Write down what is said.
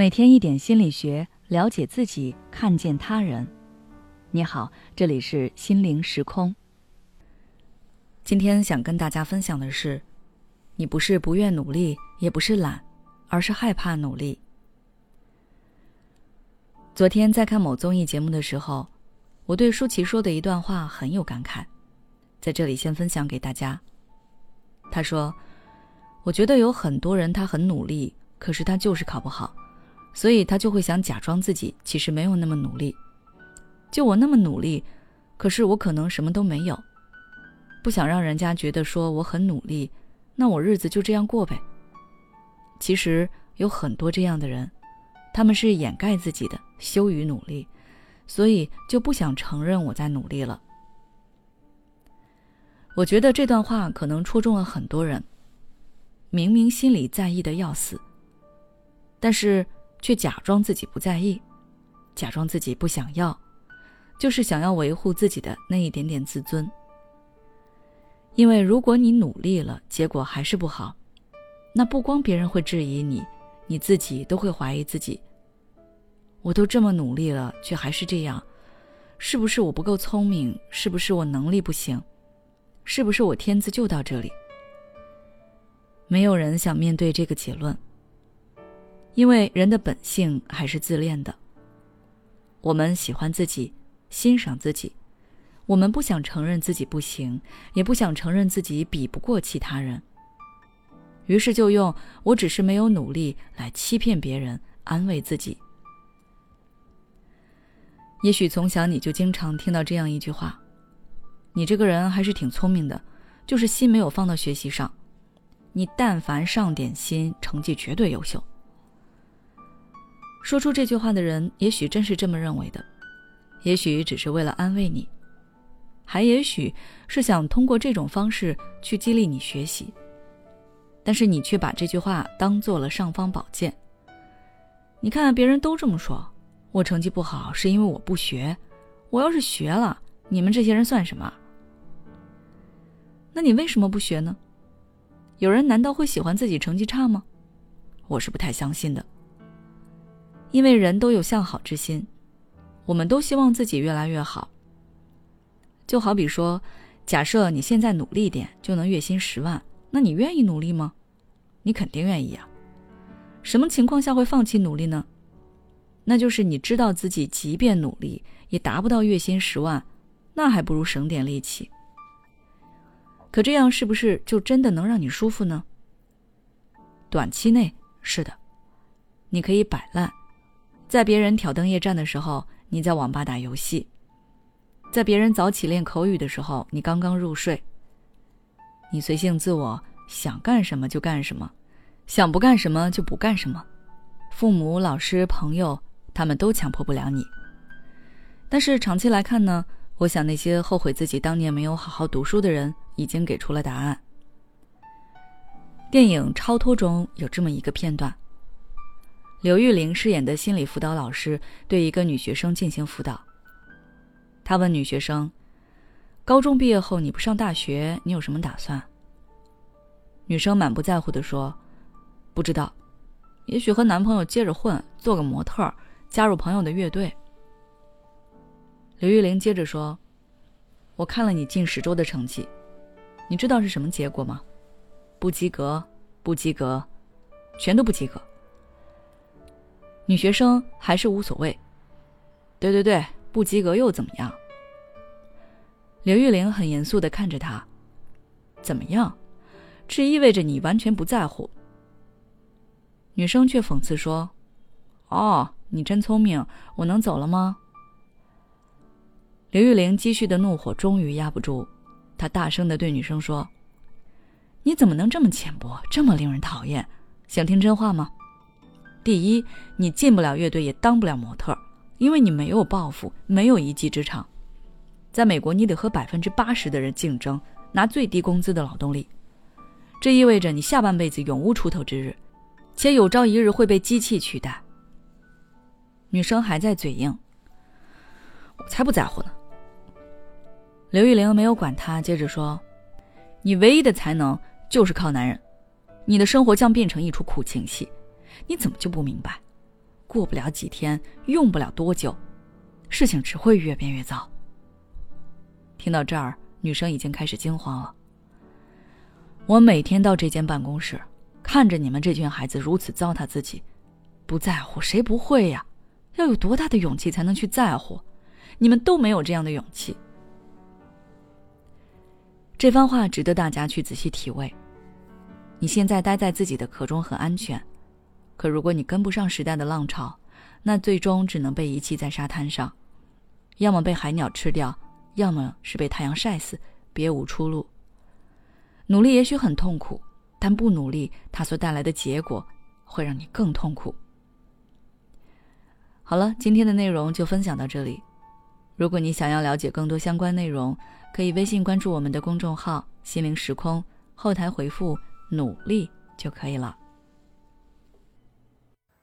每天一点心理学，了解自己，看见他人。你好，这里是心灵时空。今天想跟大家分享的是，你不是不愿努力，也不是懒，而是害怕努力。昨天在看某综艺节目的时候，我对舒淇说的一段话很有感慨，在这里先分享给大家。他说：“我觉得有很多人他很努力，可是他就是考不好。”所以他就会想假装自己其实没有那么努力，就我那么努力，可是我可能什么都没有，不想让人家觉得说我很努力，那我日子就这样过呗。其实有很多这样的人，他们是掩盖自己的，羞于努力，所以就不想承认我在努力了。我觉得这段话可能戳中了很多人，明明心里在意的要死，但是。却假装自己不在意，假装自己不想要，就是想要维护自己的那一点点自尊。因为如果你努力了，结果还是不好，那不光别人会质疑你，你自己都会怀疑自己。我都这么努力了，却还是这样，是不是我不够聪明？是不是我能力不行？是不是我天资就到这里？没有人想面对这个结论。因为人的本性还是自恋的。我们喜欢自己，欣赏自己，我们不想承认自己不行，也不想承认自己比不过其他人。于是就用“我只是没有努力”来欺骗别人，安慰自己。也许从小你就经常听到这样一句话：“你这个人还是挺聪明的，就是心没有放到学习上。你但凡上点心，成绩绝对优秀。”说出这句话的人，也许真是这么认为的，也许只是为了安慰你，还也许是想通过这种方式去激励你学习。但是你却把这句话当做了尚方宝剑。你看，别人都这么说，我成绩不好是因为我不学，我要是学了，你们这些人算什么？那你为什么不学呢？有人难道会喜欢自己成绩差吗？我是不太相信的。因为人都有向好之心，我们都希望自己越来越好。就好比说，假设你现在努力点就能月薪十万，那你愿意努力吗？你肯定愿意啊。什么情况下会放弃努力呢？那就是你知道自己即便努力也达不到月薪十万，那还不如省点力气。可这样是不是就真的能让你舒服呢？短期内是的，你可以摆烂。在别人挑灯夜战的时候，你在网吧打游戏；在别人早起练口语的时候，你刚刚入睡。你随性自我，想干什么就干什么，想不干什么就不干什么。父母、老师、朋友，他们都强迫不了你。但是长期来看呢？我想那些后悔自己当年没有好好读书的人，已经给出了答案。电影《超脱》中有这么一个片段。刘玉玲饰演的心理辅导老师对一个女学生进行辅导。他问女学生：“高中毕业后你不上大学，你有什么打算？”女生满不在乎的说：“不知道，也许和男朋友接着混，做个模特，加入朋友的乐队。”刘玉玲接着说：“我看了你近十周的成绩，你知道是什么结果吗？不及格，不及格，全都不及格。”女学生还是无所谓。对对对，不及格又怎么样？刘玉玲很严肃的看着他，怎么样？这意味着你完全不在乎。女生却讽刺说：“哦，你真聪明，我能走了吗？”刘玉玲积蓄的怒火终于压不住，她大声的对女生说：“你怎么能这么浅薄，这么令人讨厌？想听真话吗？”第一，你进不了乐队，也当不了模特，因为你没有抱负，没有一技之长。在美国，你得和百分之八十的人竞争，拿最低工资的劳动力。这意味着你下半辈子永无出头之日，且有朝一日会被机器取代。女生还在嘴硬，我才不在乎呢。刘玉玲没有管他，接着说：“你唯一的才能就是靠男人，你的生活将变成一出苦情戏。”你怎么就不明白？过不了几天，用不了多久，事情只会越变越糟。听到这儿，女生已经开始惊慌了。我每天到这间办公室，看着你们这群孩子如此糟蹋自己，不在乎谁不会呀？要有多大的勇气才能去在乎？你们都没有这样的勇气。这番话值得大家去仔细体味。你现在待在自己的壳中很安全，可如果你跟不上时代的浪潮，那最终只能被遗弃在沙滩上，要么被海鸟吃掉，要么是被太阳晒死，别无出路。努力也许很痛苦，但不努力，它所带来的结果会让你更痛苦。好了，今天的内容就分享到这里。如果你想要了解更多相关内容，可以微信关注我们的公众号“心灵时空”，后台回复“努力”就可以了。